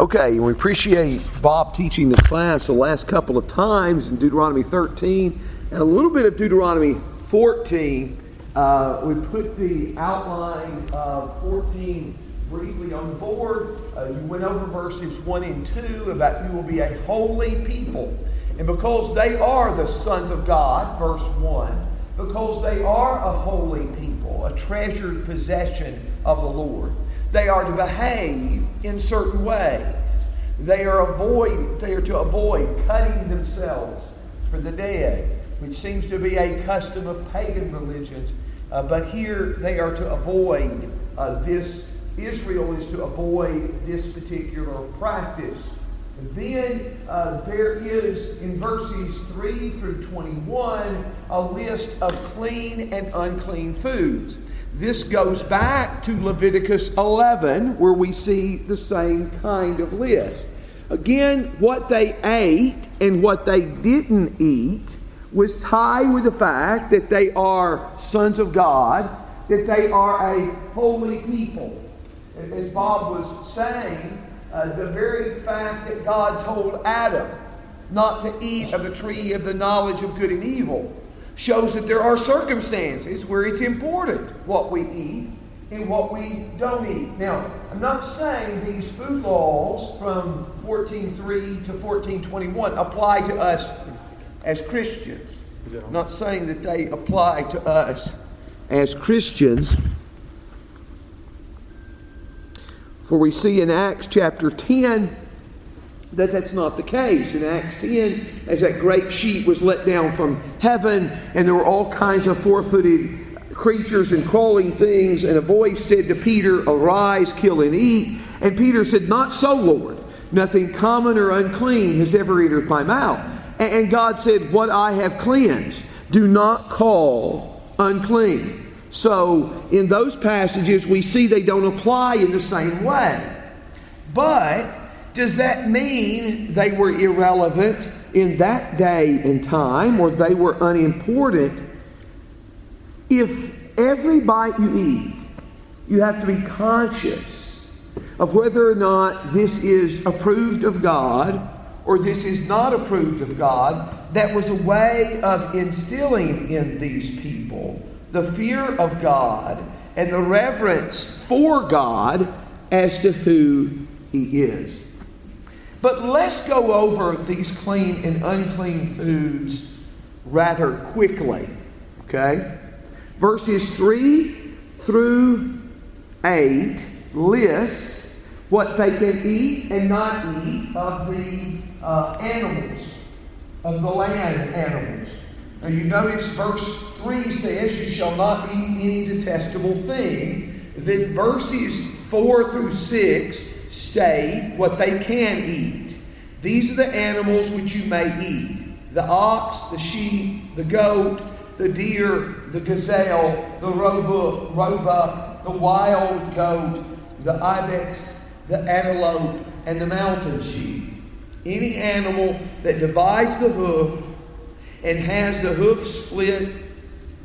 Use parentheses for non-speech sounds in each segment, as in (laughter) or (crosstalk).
Okay, we appreciate Bob teaching the class the last couple of times in Deuteronomy 13 and a little bit of Deuteronomy 14. Uh, we put the outline of 14 briefly on the board. Uh, you went over verses 1 and 2 about you will be a holy people. And because they are the sons of God, verse 1, because they are a holy people, a treasured possession of the Lord they are to behave in certain ways. They are avoid they are to avoid cutting themselves for the dead, which seems to be a custom of pagan religions. Uh, but here they are to avoid uh, this. Israel is to avoid this particular practice. And then uh, there is in verses 3 through 21 a list of clean and unclean foods. This goes back to Leviticus 11, where we see the same kind of list. Again, what they ate and what they didn't eat was tied with the fact that they are sons of God, that they are a holy people. As Bob was saying, uh, the very fact that God told Adam not to eat of the tree of the knowledge of good and evil shows that there are circumstances where it's important what we eat and what we don't eat. Now, I'm not saying these food laws from 14.3 to 14.21 apply to us as Christians. I'm not saying that they apply to us as Christians. For we see in Acts chapter 10 that that's not the case. In Acts 10, as that great sheet was let down from heaven, and there were all kinds of four footed creatures and crawling things, and a voice said to Peter, Arise, kill and eat. And Peter said, Not so, Lord. Nothing common or unclean has ever entered my mouth. And God said, What I have cleansed, do not call unclean. So, in those passages, we see they don't apply in the same way. But does that mean they were irrelevant in that day and time or they were unimportant? If every bite you eat, you have to be conscious of whether or not this is approved of God or this is not approved of God. That was a way of instilling in these people the fear of God and the reverence for God as to who He is. But let's go over these clean and unclean foods rather quickly. Okay? Verses 3 through 8 lists what they can eat and not eat of the uh, animals, of the land animals. Now you notice verse 3 says, You shall not eat any detestable thing. Then verses 4 through 6 state what they can eat. These are the animals which you may eat the ox, the sheep, the goat, the deer, the gazelle, the roebuck, roebuck the wild goat, the ibex, the antelope, and the mountain sheep. Any animal that divides the hoof and has the hoof split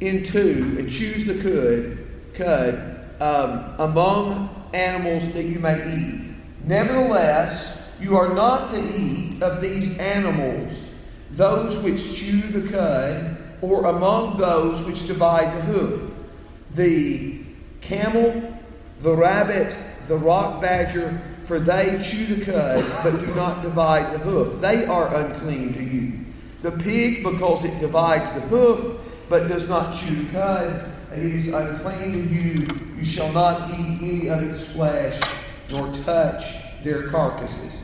in two and chews the cud, cud um, among animals that you may eat. Nevertheless, you are not to eat of these animals, those which chew the cud, or among those which divide the hoof. The camel, the rabbit, the rock badger, for they chew the cud, but do not divide the hoof. They are unclean to you. The pig, because it divides the hoof, but does not chew the cud, it is unclean to you. You shall not eat any of its flesh nor touch their carcasses.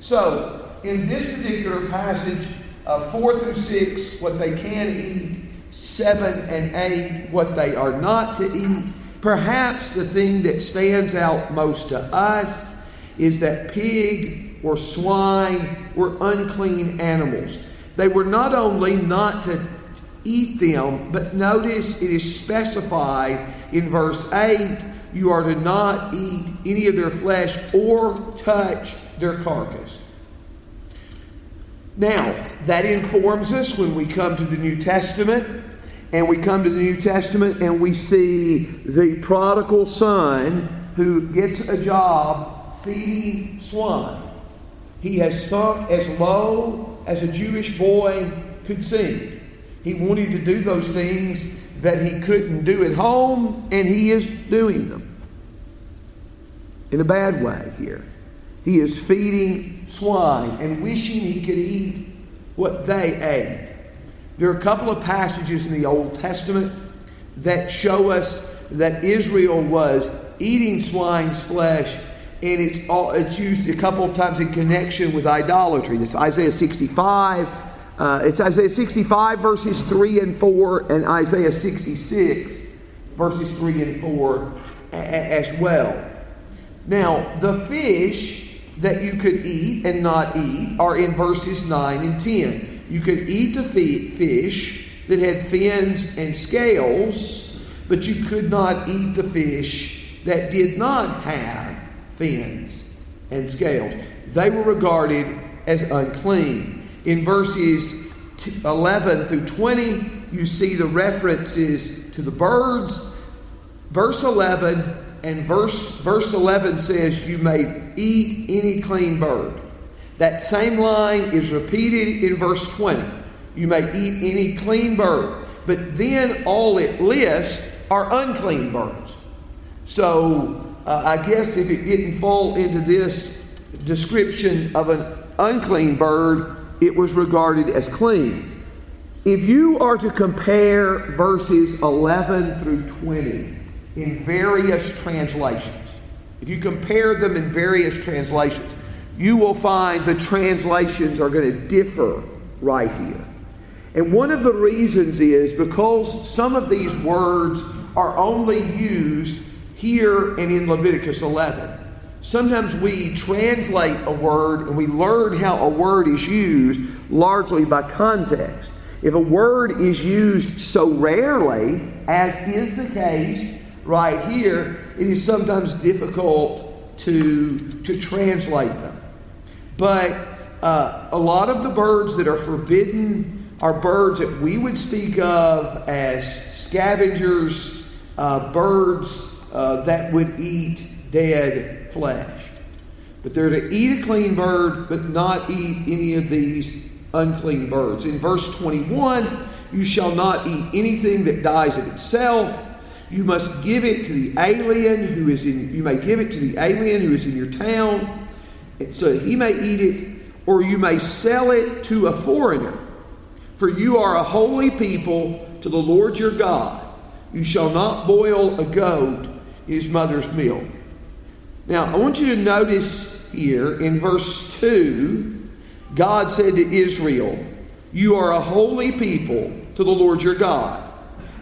So, in this particular passage, uh, 4 through 6, what they can eat, 7 and 8, what they are not to eat. Perhaps the thing that stands out most to us is that pig or swine were unclean animals. They were not only not to eat them, but notice it is specified in verse 8 you are to not eat any of their flesh or touch their carcass. Now, that informs us when we come to the New Testament, and we come to the New Testament and we see the prodigal son who gets a job feeding swine. He has sunk as low as a Jewish boy could sink. He wanted to do those things that he couldn't do at home, and he is doing them in a bad way here. He is feeding swine and wishing he could eat what they ate. There are a couple of passages in the Old Testament that show us that Israel was eating swine's flesh, and it's, all, it's used a couple of times in connection with idolatry. That's Isaiah 65. Uh, it's Isaiah 65, verses 3 and 4, and Isaiah 66, verses 3 and 4 a- as well. Now, the fish that you could eat and not eat are in verses 9 and 10. You could eat the fish that had fins and scales, but you could not eat the fish that did not have fins and scales. They were regarded as unclean. In verses 11 through 20, you see the references to the birds. Verse 11 and verse, verse 11 says, You may eat any clean bird. That same line is repeated in verse 20. You may eat any clean bird. But then all it lists are unclean birds. So uh, I guess if it didn't fall into this description of an unclean bird, it was regarded as clean. If you are to compare verses 11 through 20, in various translations. If you compare them in various translations, you will find the translations are going to differ right here. And one of the reasons is because some of these words are only used here and in Leviticus 11. Sometimes we translate a word and we learn how a word is used largely by context. If a word is used so rarely, as is the case right here, it is sometimes difficult to, to translate them. But uh, a lot of the birds that are forbidden are birds that we would speak of as scavengers, uh, birds uh, that would eat dead flesh. But they're to eat a clean bird, but not eat any of these unclean birds. In verse 21, you shall not eat anything that dies of itself you must give it to the alien who is in, you may give it to the alien who is in your town, so he may eat it, or you may sell it to a foreigner. For you are a holy people to the Lord your God. You shall not boil a goat his mother's milk. Now, I want you to notice here in verse 2, God said to Israel, You are a holy people to the Lord your God.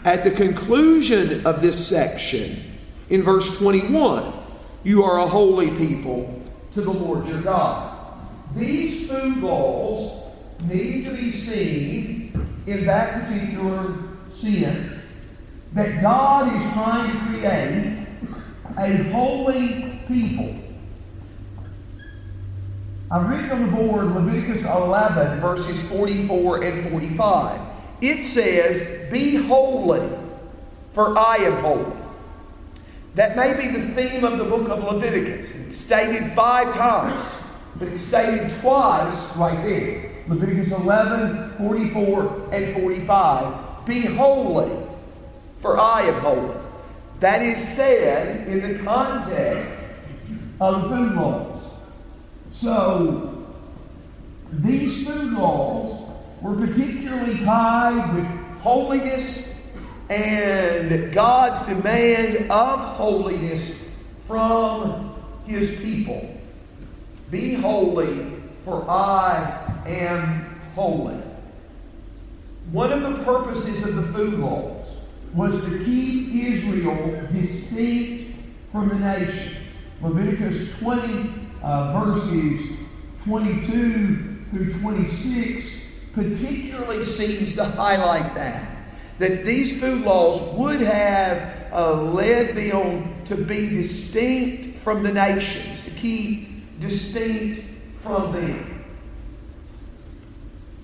At the conclusion of this section, in verse 21, you are a holy people to the Lord your God. These food laws need to be seen in that particular sense that God is trying to create a holy people. I've written on the board Leviticus 11, verses 44 and 45 it says, Be holy, for I am holy. That may be the theme of the book of Leviticus. It's stated five times, but it's stated twice right there. Leviticus 11, 44, and 45. Be holy, for I am holy. That is said in the context of the food laws. So, these food laws were particularly tied with holiness and God's demand of holiness from his people. Be holy, for I am holy. One of the purposes of the food laws was to keep Israel distinct from the nation. Leviticus 20, uh, verses 22 through 26 particularly seems to highlight that. That these food laws would have uh, led them to be distinct from the nations, to keep distinct from them.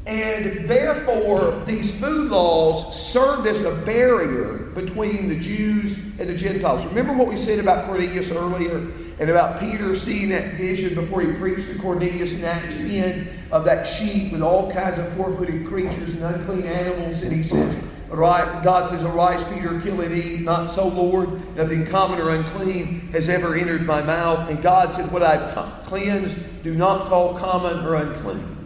And therefore, these food laws served as a barrier between the Jews and the Gentiles. Remember what we said about Cornelius earlier and about Peter seeing that vision before he preached to Cornelius in Acts 10 of that sheep with all kinds of four footed creatures and unclean animals. And he says, God says, Arise, Peter, kill and eat. Not so, Lord. Nothing common or unclean has ever entered my mouth. And God said, What I've cleansed, do not call common or unclean.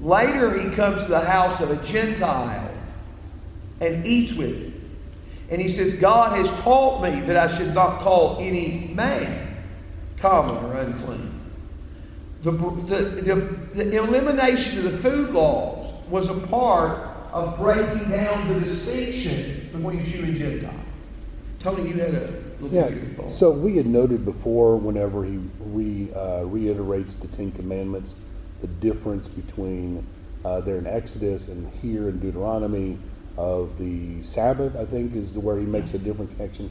Later, he comes to the house of a Gentile and eats with him. And he says, God has taught me that I should not call any man common or unclean. The, the, the, the elimination of the food laws was a part of breaking down the distinction between Jew and Gentile. Tony, you had a little yeah, bit of thought. So we had noted before, whenever he re, uh, reiterates the Ten Commandments, the difference between uh, there in Exodus and here in Deuteronomy of the Sabbath, I think, is where he makes a different connection.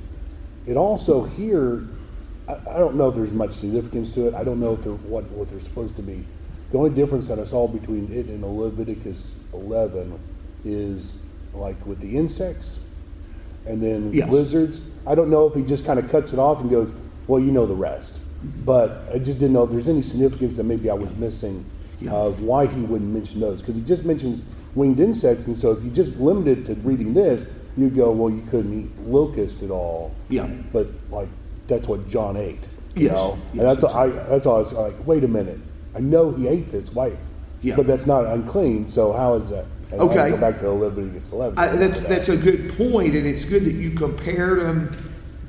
It also here, I, I don't know if there's much significance to it. I don't know if they're, what, what they're supposed to be. The only difference that I saw between it and Leviticus 11 is like with the insects and then yes. lizards. I don't know if he just kind of cuts it off and goes, well, you know the rest. But I just didn't know if there's any significance that maybe I was missing. Of why he wouldn't mention those. Because he just mentions winged insects, and so if you just limit it to reading this, you go, well, you couldn't eat locust at all. Yeah. But like that's what John ate. You yes. know? Yes, and that's I that's all I was like, wait a minute. I know he ate this. Why? Yeah. But that's not unclean. So how is that? And okay. Go back to Leviticus 11. I, that's that. that's a good point, and it's good that you compare them,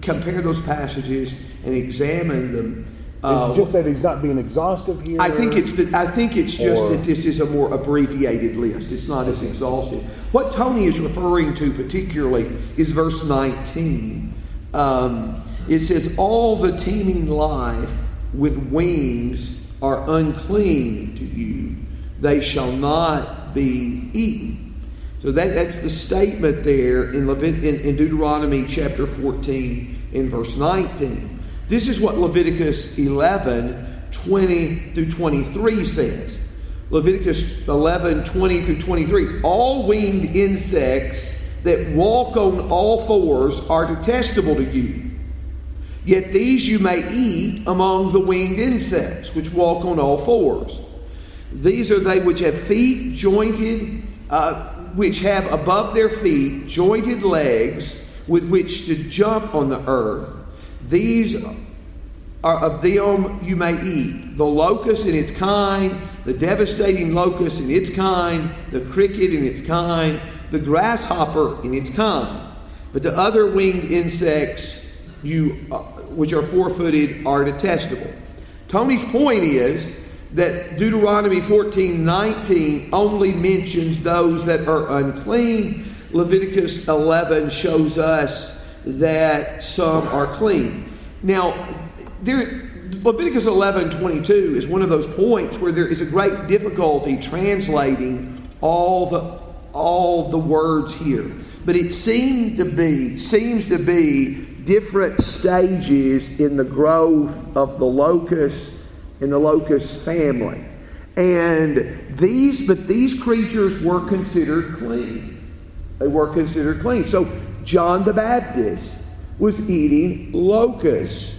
compare those passages, and examine them uh, it's just that he's not being exhaustive here. I think it's. I think it's just or, that this is a more abbreviated list. It's not as exhaustive. What Tony is referring to particularly is verse 19. Um, it says, "All the teeming life with wings are unclean to you; they shall not be eaten." So that, that's the statement there in, Levit- in, in Deuteronomy chapter 14 in verse 19. This is what Leviticus 11 20 through 23 says. Leviticus 11 20 through 23. All winged insects that walk on all fours are detestable to you. Yet these you may eat among the winged insects which walk on all fours. These are they which have feet jointed, uh, which have above their feet jointed legs with which to jump on the earth these are of them you may eat the locust in its kind, the devastating locust in its kind, the cricket in its kind, the grasshopper in its kind. But the other winged insects, you, uh, which are four footed, are detestable. Tony's point is that Deuteronomy 14 19 only mentions those that are unclean. Leviticus 11 shows us that some are clean. Now, there, Leviticus 11 22 is one of those points where there is a great difficulty translating all the, all the words here. But it seemed to be, seems to be different stages in the growth of the locust and the locust family. And these, but these creatures were considered clean. They were considered clean. So John the Baptist was eating locusts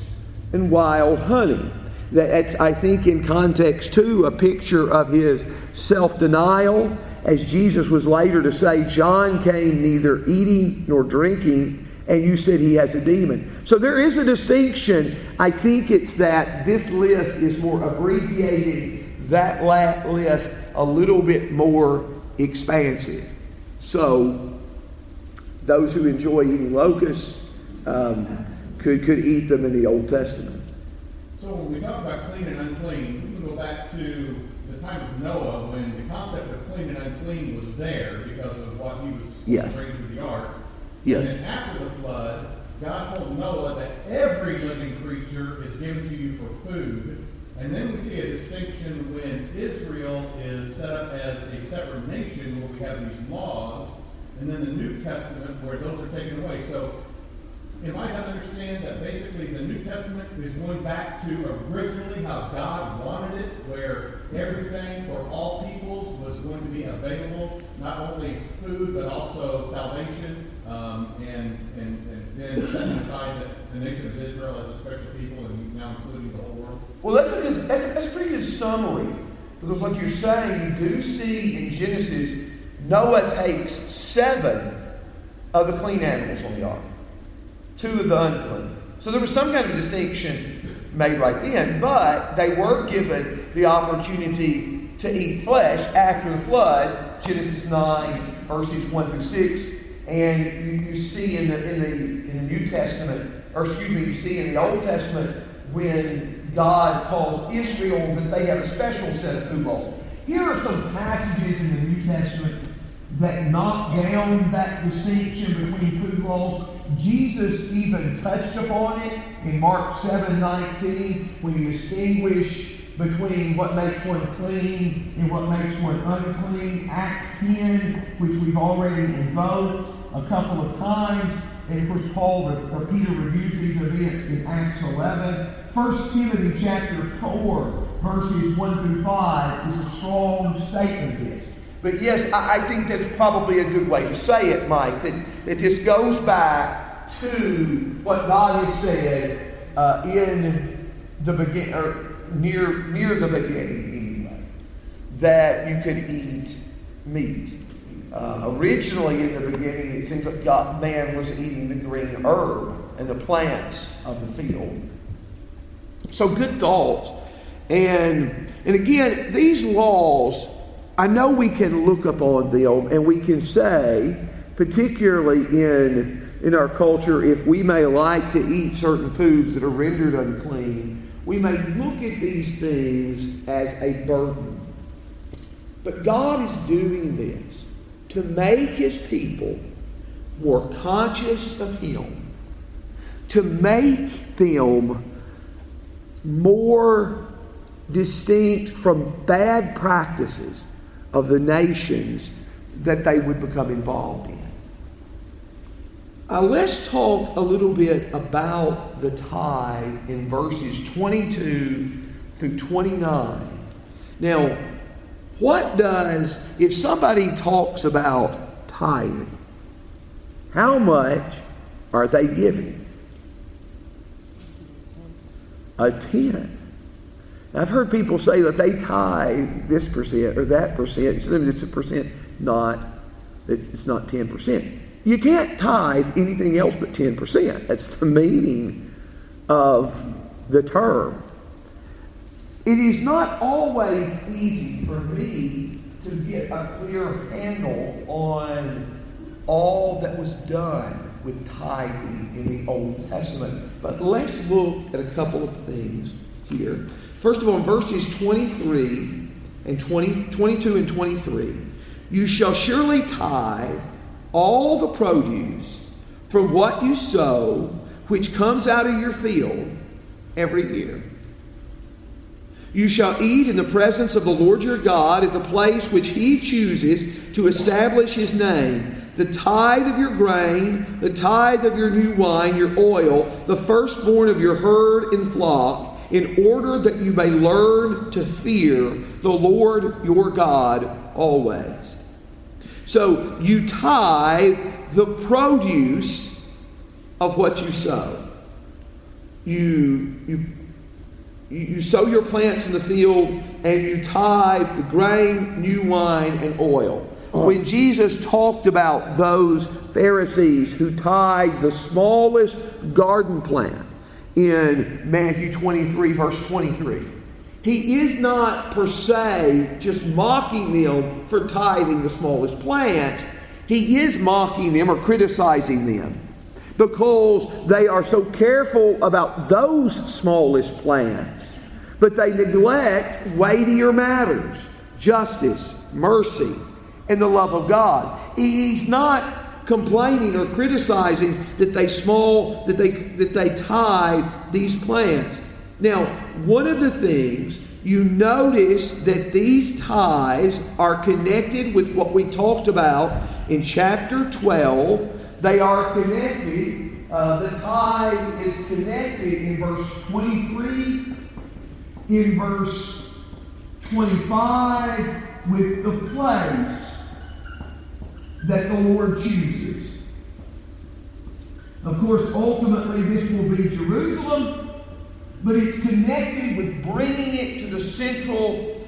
and wild honey. That's, I think, in context too, a picture of his self denial, as Jesus was later to say, John came neither eating nor drinking, and you said he has a demon. So there is a distinction. I think it's that this list is more abbreviated, that list a little bit more expansive. So those who enjoy eating locusts um, could, could eat them in the Old Testament. So when we talk about clean and unclean, we can go back to the time of Noah when the concept of clean and unclean was there because of what he was yes. bringing to the ark. Yes. And after the flood, God told Noah that every living creature is given to you for food. And then we see a distinction when Israel is set up as a separate nation where we have these laws and then the New Testament where those are taken away. So am I to understand that basically the New Testament is going back to originally how God wanted it, where everything for all peoples was going to be available, not only food but also salvation, um, and, and, and then (clears throat) setting aside the, the nation of Israel as a special people and now including the whole world? Well, that's a, good, that's, that's a pretty good summary. Because, like you're saying, you do see in Genesis, Noah takes seven of the clean animals on the ark, two of the unclean. So there was some kind of distinction made right then, but they were given the opportunity to eat flesh after the flood, Genesis 9, verses 1 through 6. And you, you see in the, in, the, in the New Testament, or excuse me, you see in the Old Testament when God calls Israel that they have a special set of laws. Here are some passages in the New Testament that knocked down that distinction between food laws. Jesus even touched upon it in Mark 7 19 when he distinguished between what makes one clean and what makes one unclean. Acts 10, which we've already invoked a couple of times. And of course, Paul or Peter reviews these events in Acts 11. 1 Timothy chapter 4, verses 1 through 5 is a strong statement this. But yes, I, I think that's probably a good way to say it, Mike, that, that this goes back to what God has said uh, in the beginning, or near, near the beginning anyway, that you could eat meat. Uh, originally, in the beginning, it seems like God, man was eating the green herb and the plants of the field. So, good thoughts. And, and again, these laws I know we can look upon them and we can say, particularly in, in our culture, if we may like to eat certain foods that are rendered unclean, we may look at these things as a burden. But God is doing this to make his people more conscious of him, to make them more distinct from bad practices of the nations that they would become involved in. Uh, let's talk a little bit about the tithe in verses 22 through 29. Now, what does, if somebody talks about tithing, how much are they giving? A tenth. I've heard people say that they tithe this percent or that percent. It's a percent not, it's not 10%. You can't tithe anything else but 10%. That's the meaning of the term. It is not always easy for me to get a clear handle on all that was done with tithing in the Old Testament. But let's look at a couple of things here. First of all, in verses 23 and 20, 22 and 23, you shall surely tithe all the produce from what you sow, which comes out of your field every year. You shall eat in the presence of the Lord your God at the place which he chooses to establish his name. The tithe of your grain, the tithe of your new wine, your oil, the firstborn of your herd and flock in order that you may learn to fear the Lord your God always. So you tithe the produce of what you sow. You, you, you sow your plants in the field and you tithe the grain, new wine, and oil. Oh. When Jesus talked about those Pharisees who tithe the smallest garden plant, in Matthew 23, verse 23. He is not per se just mocking them for tithing the smallest plant. He is mocking them or criticizing them because they are so careful about those smallest plants, but they neglect weightier matters justice, mercy, and the love of God. He's not complaining or criticizing that they small that they that they tithe these plants. Now, one of the things you notice that these tithes are connected with what we talked about in chapter 12. They are connected uh, the tithe is connected in verse 23, in verse 25, with the place that the Lord chooses. Of course, ultimately, this will be Jerusalem, but it's connected with bringing it to the central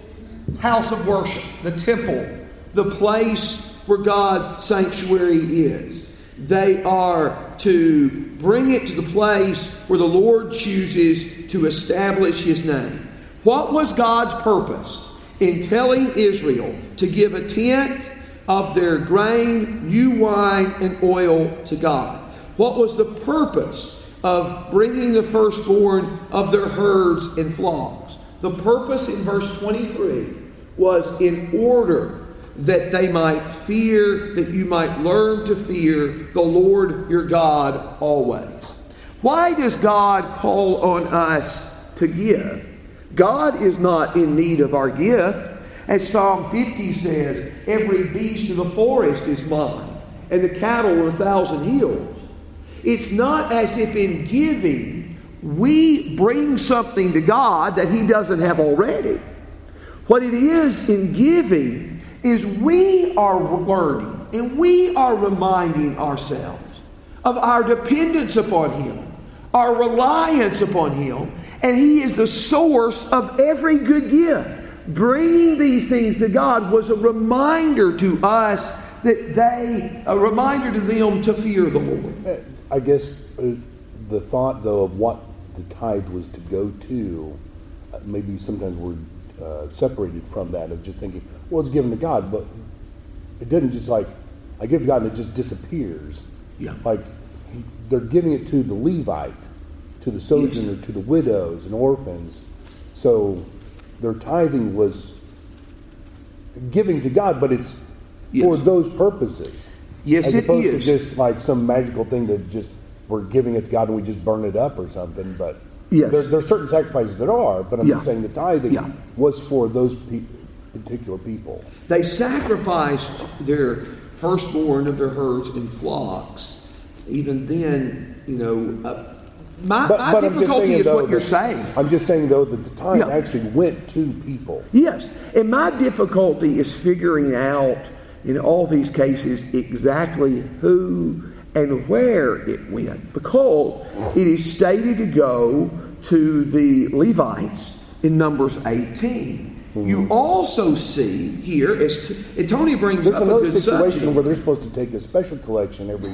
house of worship, the temple, the place where God's sanctuary is. They are to bring it to the place where the Lord chooses to establish his name. What was God's purpose in telling Israel to give a tenth of their grain, new wine, and oil to God? What was the purpose of bringing the firstborn of their herds and flocks? The purpose in verse 23 was in order that they might fear, that you might learn to fear the Lord your God always. Why does God call on us to give? God is not in need of our gift. As Psalm 50 says, every beast of the forest is mine, and the cattle on a thousand hills. It's not as if in giving we bring something to God that He doesn't have already. What it is in giving is we are learning and we are reminding ourselves of our dependence upon Him, our reliance upon Him, and He is the source of every good gift. Bringing these things to God was a reminder to us that they, a reminder to them to fear the Lord. I guess uh, the thought, though, of what the tithe was to go to, uh, maybe sometimes we're uh, separated from that of just thinking, well, it's given to God, but it didn't just like, I give to God and it just disappears. Yeah. Like, they're giving it to the Levite, to the sojourner, Yes. to the widows and orphans. So their tithing was giving to God, but it's for those purposes. Yes, As it opposed is. to just like some magical thing that just we're giving it to God and we just burn it up or something. But Yes. there, there are certain sacrifices that are. But I'm Yeah. just saying the tithing Yeah. was for those pe- particular people. They sacrificed their firstborn of their herds and flocks. Even then, you know, my, But, my but difficulty is what you're saying. I'm just saying though that the tithe Yeah. actually went to people. Yes, and my difficulty is figuring out in all these cases exactly who and where it went because it is stated to go to the Levites in Numbers 18. Hmm. You also see here, as t- and Tony brings There's up a another good situation subject. where they're supposed to take a special collection every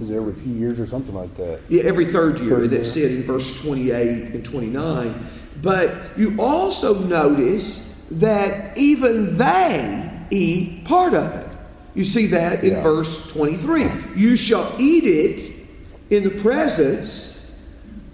is it every few years or something like that. Yeah, every third year, Third and that's year. said in verse 28 and 29. But you also notice that even they eat part of it. You see that in Yeah. verse 23. You shall eat it in the presence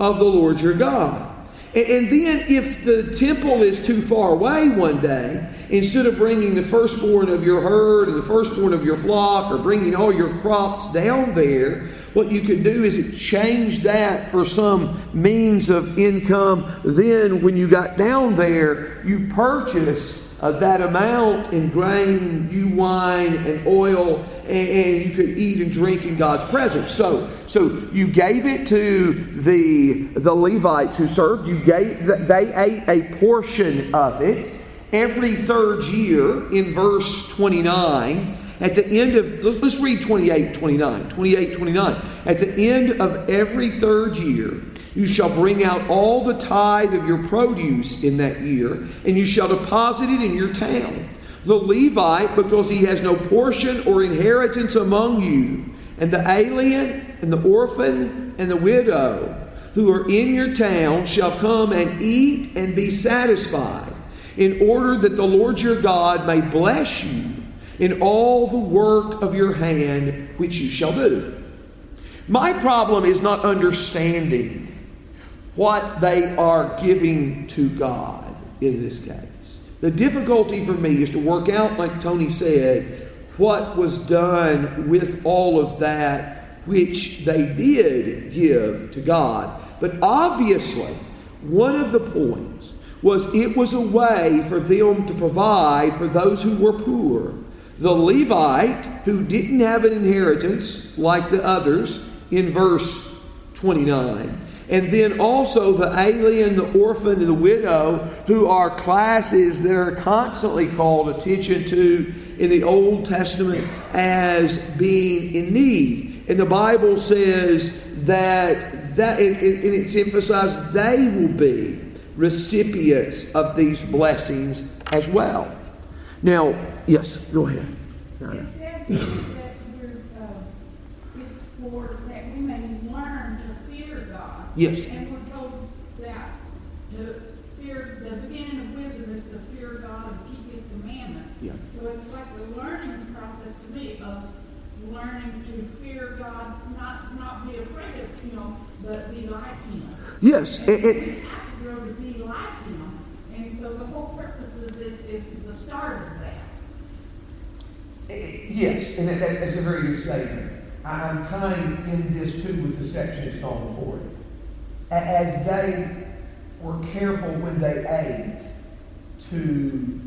of the Lord your God. And, then, if the temple is too far away one day, instead of bringing the firstborn of your herd and the firstborn of your flock or bringing all your crops down there, what you could do is exchange that for some means of income. Then, when you got down there, you purchase uh, that amount in grain, new wine, and oil, and, and you could eat and drink in God's presence. So, so you gave it to the the Levites who served. You gave they ate a portion of it every third year. In verse twenty nine, at the end of let's read 28, 29, 28, 29. At the end of every third year. You shall bring out all the tithe of your produce in that year, and you shall deposit it in your town. The Levite, because he has no portion or inheritance among you, and the alien, and the orphan, and the widow, who are in your town, shall come and eat and be satisfied, in order that the Lord your God may bless you in all the work of your hand which you shall do. My problem is not understanding what they are giving to God in this case. The difficulty for me is to work out, like Tony said, what was done with all of that which they did give to God. But obviously, one of the points was it was a way for them to provide for those who were poor. The Levite, who didn't have an inheritance like the others, in verse 29. And then also the alien, the orphan, and the widow, who are classes that are constantly called attention to in the Old Testament as being in need. And the Bible says that, that and, and it's emphasized they will be recipients of these blessings as well. Now, yes, go ahead. It says that we're, uh, it's for, that we may learn to fear God. Yes. And we're told that to fear, the beginning of wisdom is to fear God and keep His commandments. Yeah. So it's like the learning process to me of learning to fear God, not, not be afraid of, you know, but be like Him. Yes, And it- it- we have to grow to be like Him. And so the whole purpose of this is the start of that. Eh, yes, and that, that- that's a very good statement. I, I'm tying in this too with the section that's gone before it. As they were careful when they ate to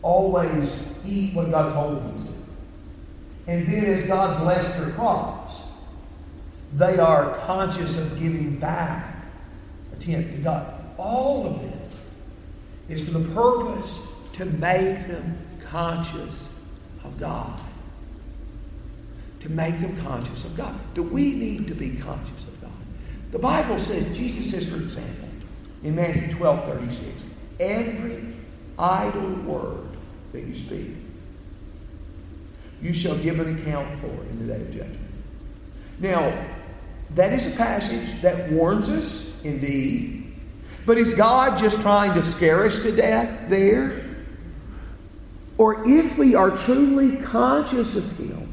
always eat what God told them to. And then as God blessed their crops, they are conscious of giving back a tenth to God. All of it is for the purpose to make them conscious of God. To make them conscious of God. Do we need to be conscious of God? The Bible says, Jesus says, for example, in Matthew 12 36, every idle word that you speak, you shall give an account for in the day of judgment. Now, that is a passage that warns us, indeed. But is God just trying to scare us to death there? Or if we are truly conscious of Him,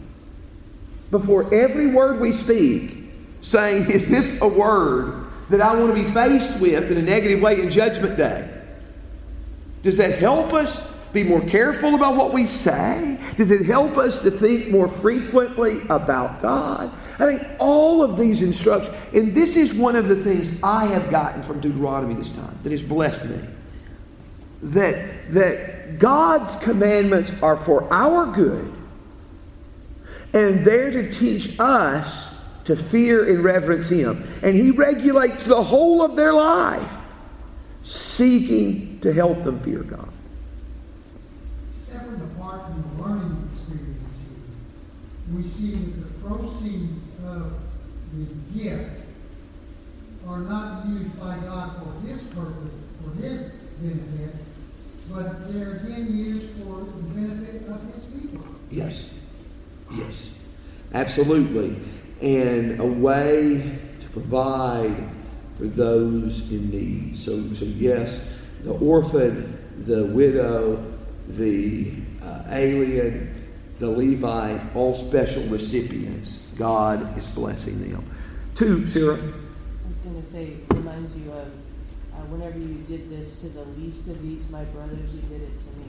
before every word we speak, saying, Is this a word that I want to be faced with in a negative way in Judgment Day? Does that help us be more careful about what we say? Does it help us to think more frequently about God? I mean, all of these instructions, and this is one of the things I have gotten from Deuteronomy this time that has blessed me. That, that God's commandments are for our good and they're to teach us to fear and reverence Him. And He regulates the whole of their life, seeking to help them fear God. Separate apart from the learning experience, we see that the proceeds of the gift are not used by God for His purpose, for His benefit, but they're again used for the benefit of His people. Yes. Yes. Absolutely. And a way to provide for those in need. So, so yes, the orphan, the widow, the uh, alien, the Levite, all special recipients. God is blessing them. Two, Sarah. I was going to say, it reminds you of uh, whenever you did this to the least of these, my brothers, you did it to me.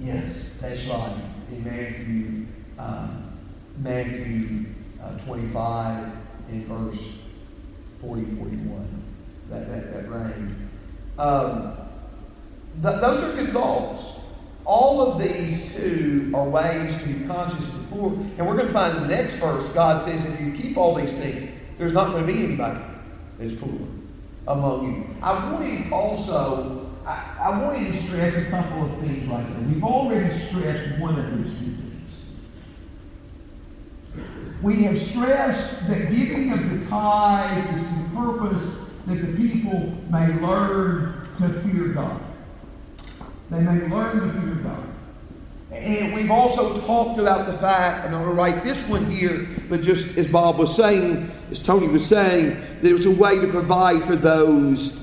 Yes, that's right. In Matthew, um, Matthew uh, 25 in verse 40, 41, that, that, that range. Um, th- those are good thoughts. All of these, too, are ways to be conscious of the poor. And we're going to find in the next verse, God says, if you keep all these things, there's not going to be anybody that's poor among you. I wanted also, I, I wanted to stress a couple of things right there. We've already stressed one of these two things. We have stressed that giving of the tithe is the purpose that the people may learn to fear God. They may learn to fear God. And we've also talked about the fact, and I'm going to write this one here, but just as Bob was saying, as Tony was saying, that it was a way to provide for those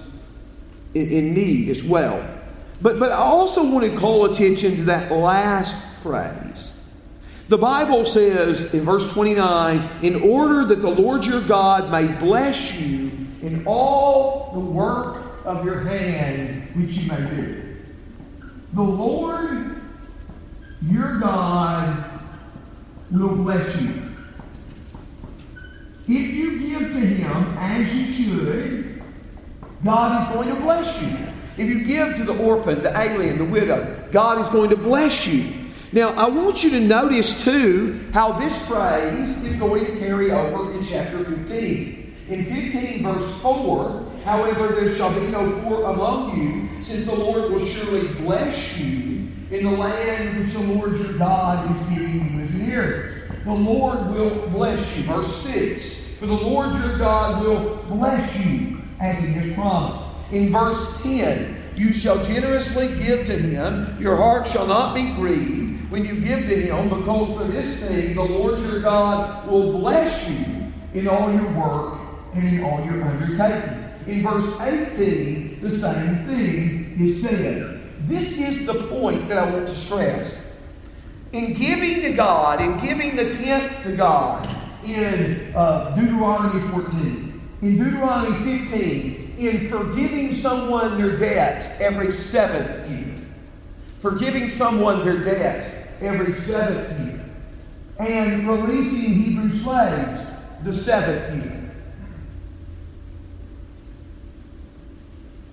in, in need as well. But, but I also want to call attention to that last phrase. The Bible says in verse 29 in order that the Lord your God may bless you in all the work of your hand which you may do. The Lord your God will bless you. If you give to Him as you should, God is going to bless you. If you give to the orphan, the alien, the widow, God is going to bless you. Now, I want you to notice too how this phrase is going to carry over in chapter 15. In 15, verse 4, however, there shall be no poor among you, since the Lord will surely bless you in the land which the Lord your God is giving you as an inheritance. The Lord will bless you. Verse 6, for the Lord your God will bless you as he has promised. In verse 10, you shall generously give to him, your heart shall not be grieved when you give to him, because for this thing the Lord your God will bless you in all your work and in all your undertakings. In verse 18, the same thing is said. This is the point that I want to stress. In giving to God, in giving the tenth to God, in uh, Deuteronomy 14, in Deuteronomy 15, in forgiving someone their debts every seventh year, forgiving someone their debts every seventh year, and releasing Hebrew slaves the seventh year.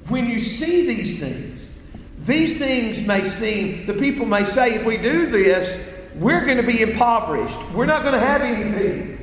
When you see these things, these things may seem, the people may say, if we do this, we're going to be impoverished. We're not going to have anything.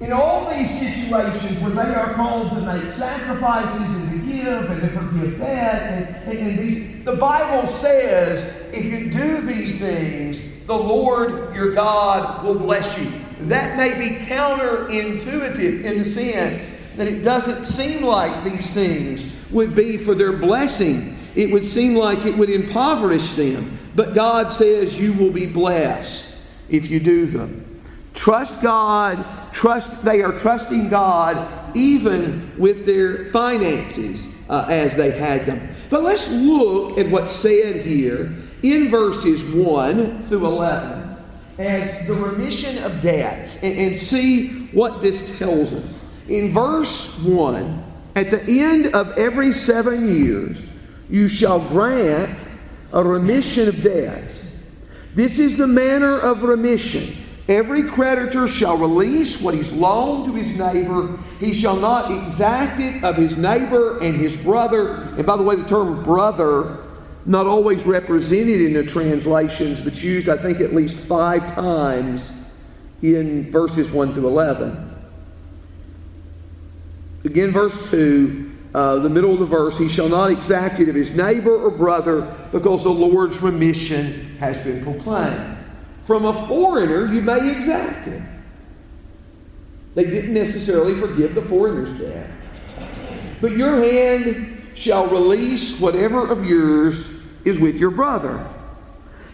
In all these situations where they are called to make sacrifices and to give and to forgive and, and, and these, the Bible says if you do these things, the Lord your God will bless you. That may be counterintuitive in the sense that it doesn't seem like these things would be for their blessing. It would seem like it would impoverish them. But God says you will be blessed if you do them. Trust God, trust they are trusting God even with their finances uh, as they had them. But let's look at what's said here in verses 1 through 11 as the remission of debts and, and see what this tells us. In verse 1, at the end of every seven years, you shall grant a remission of debts. This is the manner of remission. Every creditor shall release what he's loaned to his neighbor. He shall not exact it of his neighbor and his brother. And by the way, the term brother, not always represented in the translations, but used, I think, at least five times in verses 1 through 11. Again, verse 2, uh, the middle of the verse, he shall not exact it of his neighbor or brother because the Lord's remission has been proclaimed. From a foreigner, you may exact it. They didn't necessarily forgive the foreigner's debt. But your hand shall release whatever of yours is with your brother.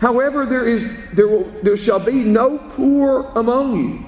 However, there, is, there, will, there shall be no poor among you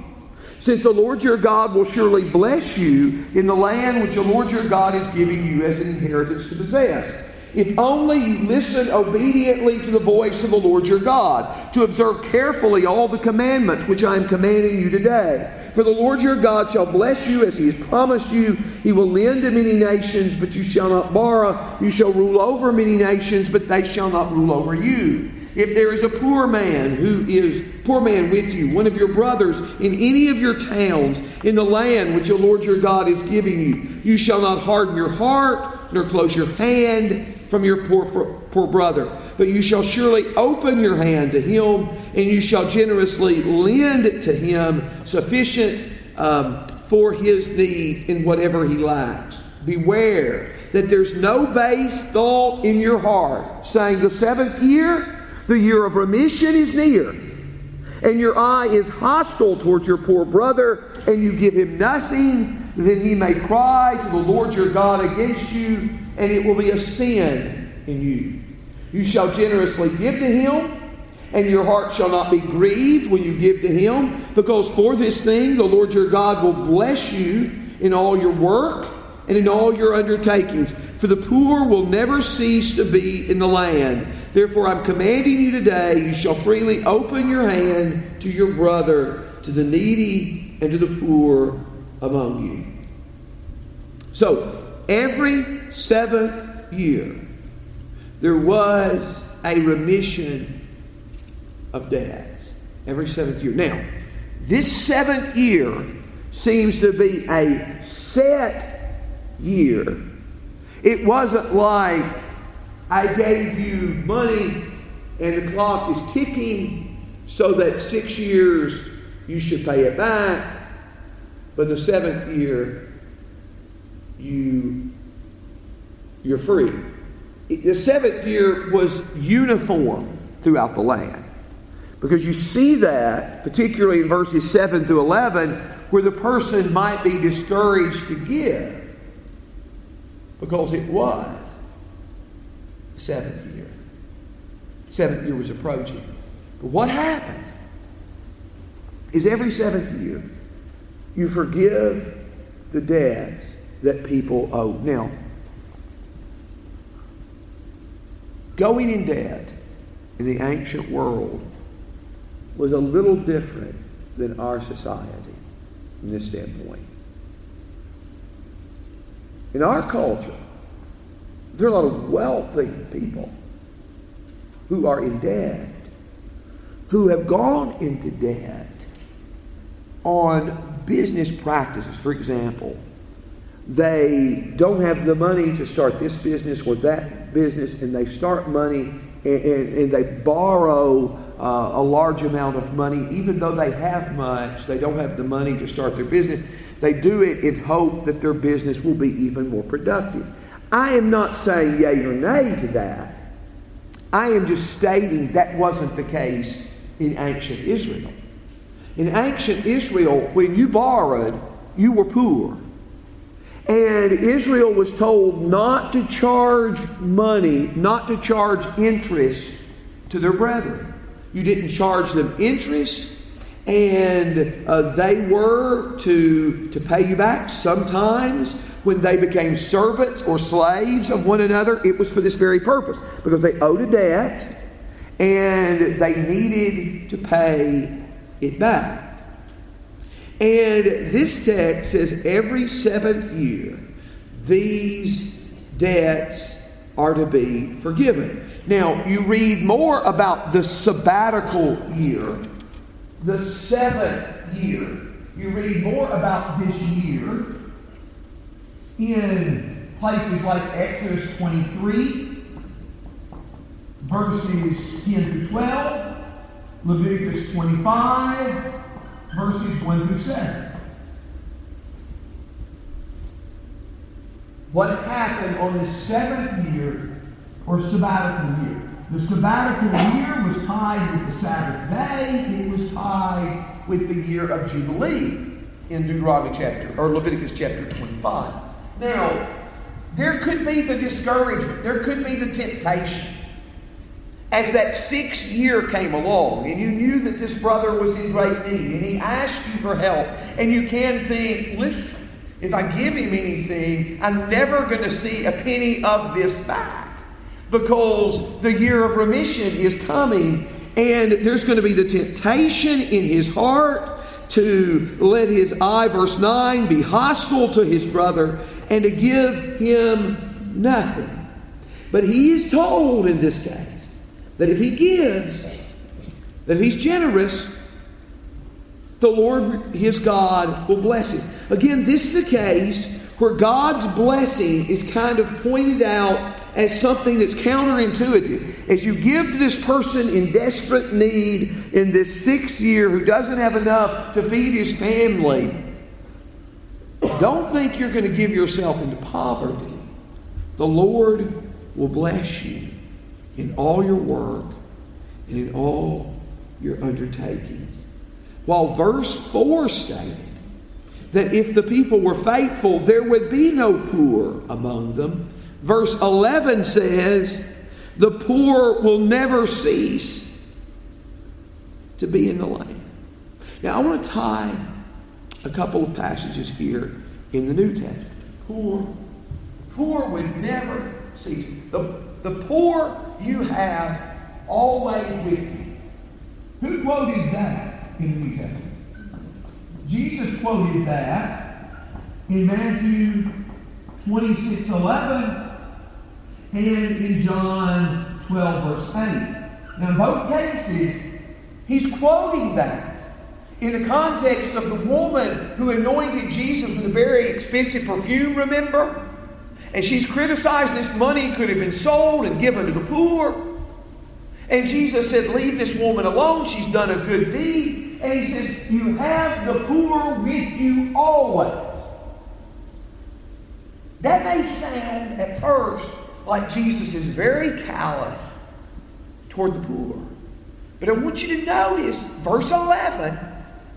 since the Lord your God will surely bless you in the land which the Lord your God is giving you as an inheritance to possess. If only you listen obediently to the voice of the Lord your God, to observe carefully all the commandments which I am commanding you today. For the Lord your God shall bless you as he has promised you. He will lend to many nations, but you shall not borrow. You shall rule over many nations, but they shall not rule over you. If there is a poor man who is poor man with you, one of your brothers in any of your towns in the land which the Lord your God is giving you, you shall not harden your heart nor close your hand from your poor, poor brother, but you shall surely open your hand to him, and you shall generously lend to him sufficient um, for his need in whatever he lacks. Beware that there's no base thought in your heart, saying, The seventh year the year of remission is near, and your eye is hostile towards your poor brother, and you give him nothing, then he may cry to the Lord your God against you, and it will be a sin in you. You shall generously give to him, and your heart shall not be grieved when you give to him, because for this thing the Lord your God will bless you in all your work and in all your undertakings. For the poor will never cease to be in the land. Therefore, I'm commanding you today, you shall freely open your hand to your brother, to the needy, and to the poor among you. So, every seventh year, there was a remission of debts. Every seventh year. Now, this seventh year seems to be a set year. It wasn't like I gave you money and the clock is ticking so that six years you should pay it back. But the seventh year, you you're free. The seventh year was uniform throughout the land. Because you see that, particularly in verses 7 through 11, where the person might be discouraged to give because it was the seventh year. Seventh year was approaching. But what happened is every seventh year, you forgive the debts that people owe. Now, going in debt in the ancient world was a little different than our society from this standpoint. In our culture, there are a lot of wealthy people who are in debt, who have gone into debt on business practices. For example, they don't have the money to start this business or that business, and they start money and, and, and they borrow uh, a large amount of money, even though they have much, they don't have the money to start their business. They do it in hope that their business will be even more productive. I am not saying yay or nay to that. I am just stating that wasn't the case in ancient Israel. In ancient Israel, when you borrowed, you were poor. And Israel was told not to charge money, not to charge interest to their brethren. You didn't charge them interest, and uh, they were to, to pay you back. Sometimes, when they became servants or slaves of one another, it was for this very purpose because they owed a debt and they needed to pay it back. And this text says every seventh year, these debts are to be forgiven. Now, you read more about the sabbatical year, the seventh year. You read more about this year in places like Exodus 23, verses 10 to 12, Leviticus 25, verses 1 through 7. What happened on the seventh year or sabbatical year. The sabbatical year was tied with the Sabbath day. It was tied with the year of Jubilee in Deuteronomy chapter or Leviticus chapter 25. Now, there could be the discouragement, there could be the temptation. As that sixth year came along and you knew that this brother was in great need and he asked you for help, and you can think, listen, if I give him anything, I'm never going to see a penny of this back because the year of remission is coming and there's going to be the temptation in his heart to let his eye, verse 9, be hostile to his brother and to give him nothing. But he is told in this case that if he gives, that if he's generous, the Lord his God will bless him. Again, this is a case where God's blessing is kind of pointed out as something that's counterintuitive. As you give to this person in desperate need in this sixth year who doesn't have enough to feed his family, don't think you're going to give yourself into poverty. The Lord will bless you in all your work and in all your undertakings. While verse 4 stated that if the people were faithful, there would be no poor among them. Verse 11 says, The poor will never cease to be in the land. Now, I want to tie a couple of passages here in the New Testament. Poor, poor would never cease. The, the poor you have always with you. Who quoted that in the New Testament? Jesus quoted that in Matthew 26 11 and in John 12, verse 8. Now, in both cases, he's quoting that in the context of the woman who anointed Jesus with a very expensive perfume, remember? And she's criticized this money could have been sold and given to the poor. And Jesus said, Leave this woman alone. She's done a good deed. And he says, You have the poor with you always. That may sound at first like Jesus is very callous toward the poor. But I want you to notice verse 11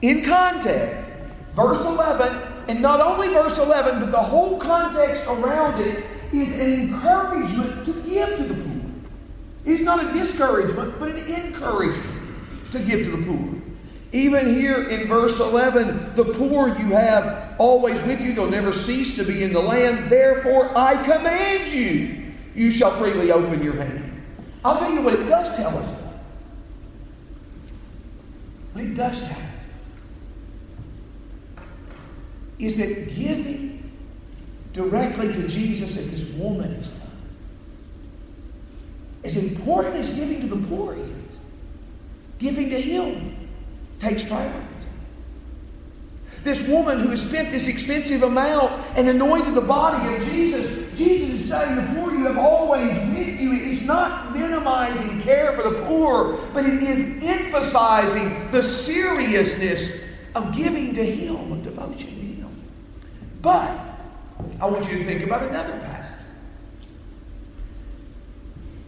in context. Verse 11, and not only verse 11, but the whole context around it is an encouragement to give to the poor. It's not a discouragement, but an encouragement to give to the poor. Even here in verse 11, the poor you have always with you, they'll never cease to be in the land. Therefore, I command you, you shall freely open your hand. I'll tell you what it does tell us. What it does tell us is that giving directly to Jesus as this woman has done, as important as giving to the poor is, giving to him takes priority. This woman who has spent this expensive amount and anointed the body of Jesus, Jesus is saying, The poor you have always with you. It's not minimizing care for the poor, but it is emphasizing the seriousness of giving to Him, of devotion to Him. But I want you to think about another passage.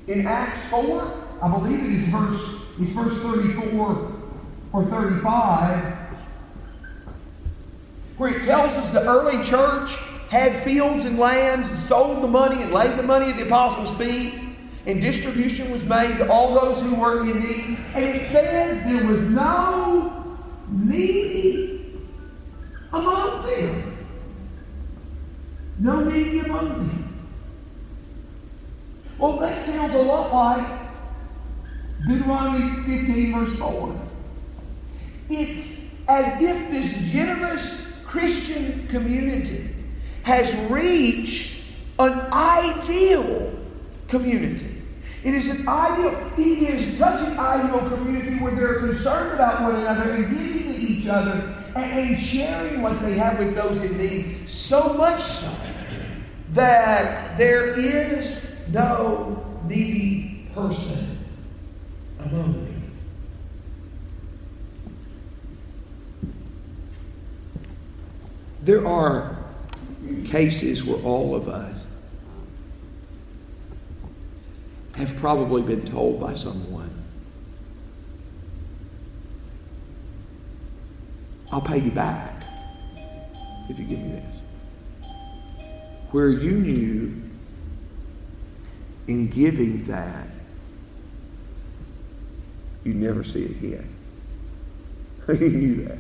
In Acts 4, I believe it is verse, it's verse 34 or 35, where it tells us the early church had fields and lands and sold the money and laid the money at the apostles' feet, and distribution was made to all those who were in need. And it says there was no needy among them. No needy among them. Well, that sounds a lot like Deuteronomy 15, verse 4. It's as if this generous Christian community has reached an ideal community. It is an ideal, it is such an ideal community where they're concerned about one another and giving to each other and, sharing what they have with those in need. So much so that there is no needy person among them. There are cases where all of us have probably been told by someone, I'll pay you back if you give me this. Where you knew in giving that, you never see it again. (laughs) you knew that.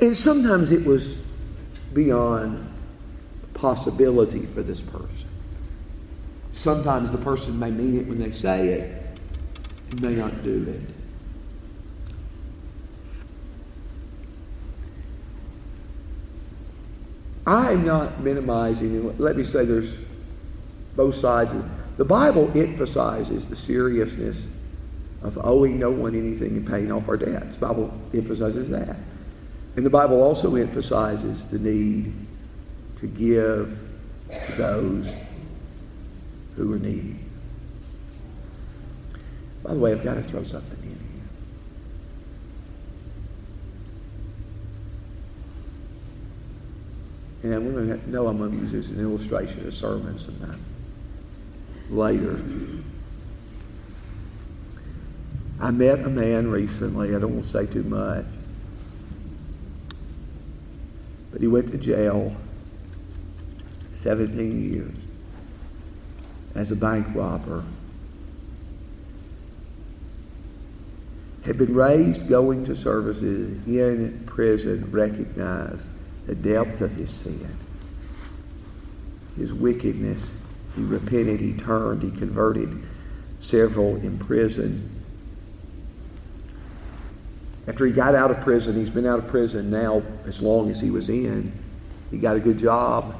And sometimes it was beyond possibility for this person. Sometimes the person may mean it when they say it and may not do it. I'm not minimizing, let me say there's both sides. The Bible emphasizes the seriousness of owing no one anything and paying off our debts. The Bible emphasizes that. And the Bible also emphasizes the need to give to those who are needy. By the way, I've got to throw something in here. And I'm going to know I'm going to use this as an illustration of sermons and later. I met a man recently, I don't want to say too much, but he went to jail 17 years as a bank robber. Had been raised going to services in prison, recognized the depth of his sin, his wickedness. He repented, he turned, he converted several in prison. After he got out of prison, he's been out of prison now as long as he was in. He got a good job.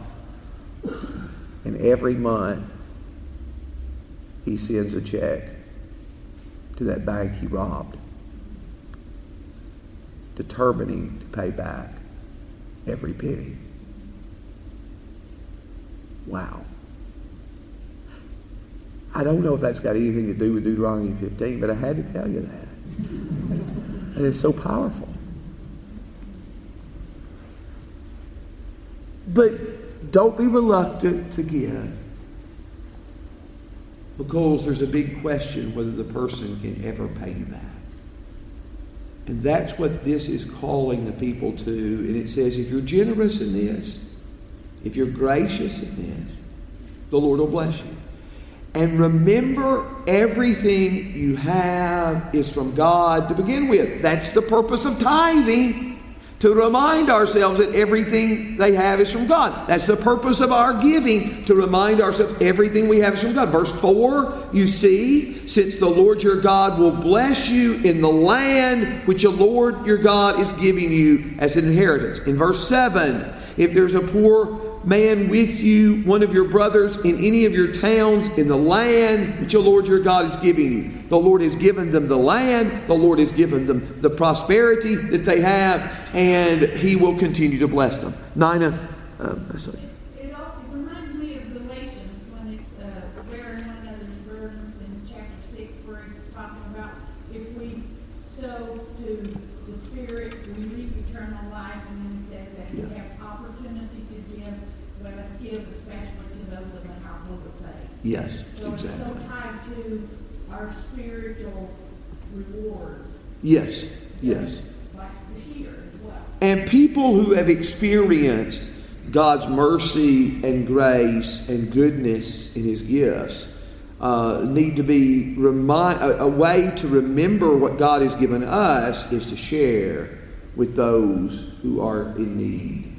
And every month, he sends a check to that bank he robbed, determining to pay back every penny. Wow. I don't know if that's got anything to do with Deuteronomy 15, but I had to tell you that. And it's so powerful. But don't be reluctant to give because there's a big question whether the person can ever pay you back. And that's what this is calling the people to. And it says, if you're generous in this, if you're gracious in this, the Lord will bless you. And remember, everything you have is from God to begin with. That's the purpose of tithing to remind ourselves that everything they have is from God. That's the purpose of our giving, to remind ourselves everything we have is from God. Verse 4, you see, since the Lord your God will bless you in the land which the Lord your God is giving you as an inheritance. In verse 7, if there's a poor man with you, one of your brothers in any of your towns in the land which the Lord your God is giving you. The Lord has given them the land, the Lord has given them the prosperity that they have, and He will continue to bless them. Nina, um, sorry. It all, it reminds me of Galatians when it, uh, bearing one another's burdens in chapter six, where it's talking about if we sow to the Spirit, we reap eternal life, and then it says that we Yeah. have opportunity to give, let us give especially to those of the household of faith. Yes, So it's so exactly. tied to our spiritual rewards, Yes, yes. like here as well. And people who have experienced God's mercy and grace and goodness in His gifts uh, need to be remind a, a way to remember what God has given us is to share with those who are in need.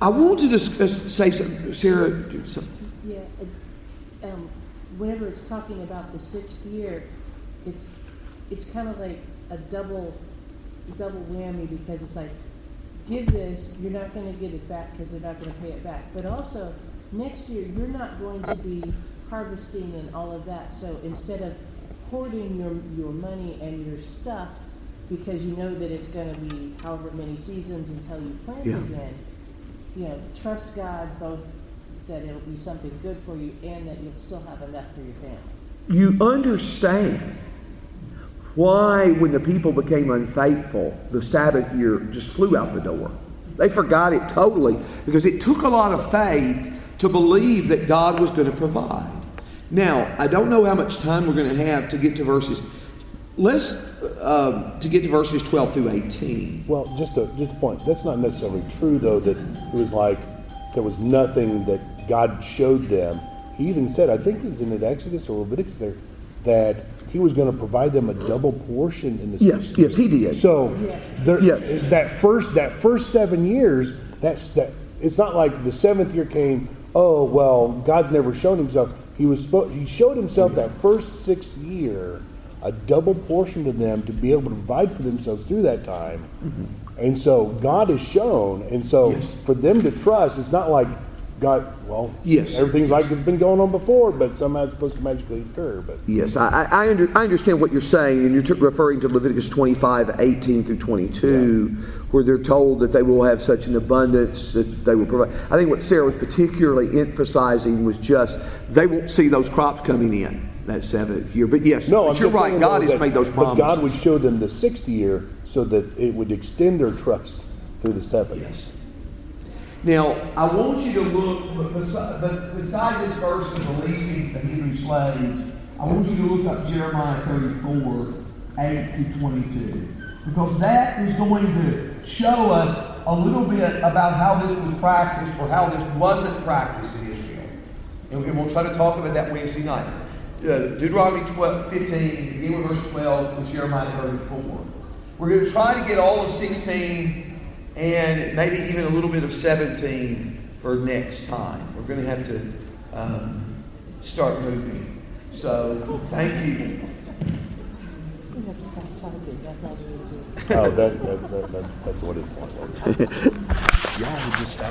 I want to discuss, say something, Sarah. something. Yeah, it- whenever it's talking about the sixth year, it's, it's kind of like a double, double whammy because it's like, give this, you're not gonna get it back because they're not gonna pay it back. But also, next year, you're not going to be harvesting and all of that. So instead of hoarding your, your money and your stuff, because you know that it's gonna be however many seasons until you plant Yeah. again, you know, trust God both that it'll be something good for you and that you'll still have enough for your family. You understand why, when the people became unfaithful, the Sabbath year just flew out the door. They forgot it totally because it took a lot of faith to believe that God was going to provide. Now, I don't know how much time we're going to have to get to verses. Let's uh, to get to verses 12 through 18. Well, just a just a point. That's not necessarily true, though. That it was like there was nothing that God showed them. He even said, I think it's in the Exodus or Leviticus there, that He was going to provide them a double portion in the Yes, season. yes, he did. So there, Yeah. that first that first seven years, that's that. It's not like the seventh year came. Oh well, God's never shown Himself. He was spo- He showed Himself that first sixth year, a double portion to them to be able to provide for themselves through that time. Mm-hmm. And so God is shown, and so Yes. for them to trust, it's not like God. Well, Yes. everything's like it's been going on before, but somehow it's supposed to magically occur. But Yes, I, I, under, I understand what you're saying, and you're t- referring to Leviticus 25, 18 through 22, where they're told that they will have such an abundance that they will provide. I think what Sarah was particularly emphasizing was just they won't see those crops coming in that seventh year. But yes, No, but I'm you're right. God has that- made those promises. But. God would show them the sixth year so that it would extend their trust through the seventh. Yes. Now, I want you to look, beside, this verse of releasing the Hebrew slaves, I want you to look up Jeremiah 34, 8 to 22. Because that is going to show us a little bit about how this was practiced or how this wasn't practiced in Israel. And and we'll try to talk about that Wednesday night. Uh, Deuteronomy 12, 15, begin with verse 12, with Jeremiah 34. We're going to try to get all of 16 and maybe even a little bit of 17 for next time. We're going to have to um, start moving. So, thank you. We have to stop talking, that's all there is to it. Oh, that, that, that, that's, that's what his point was. (laughs) Y'all would just stop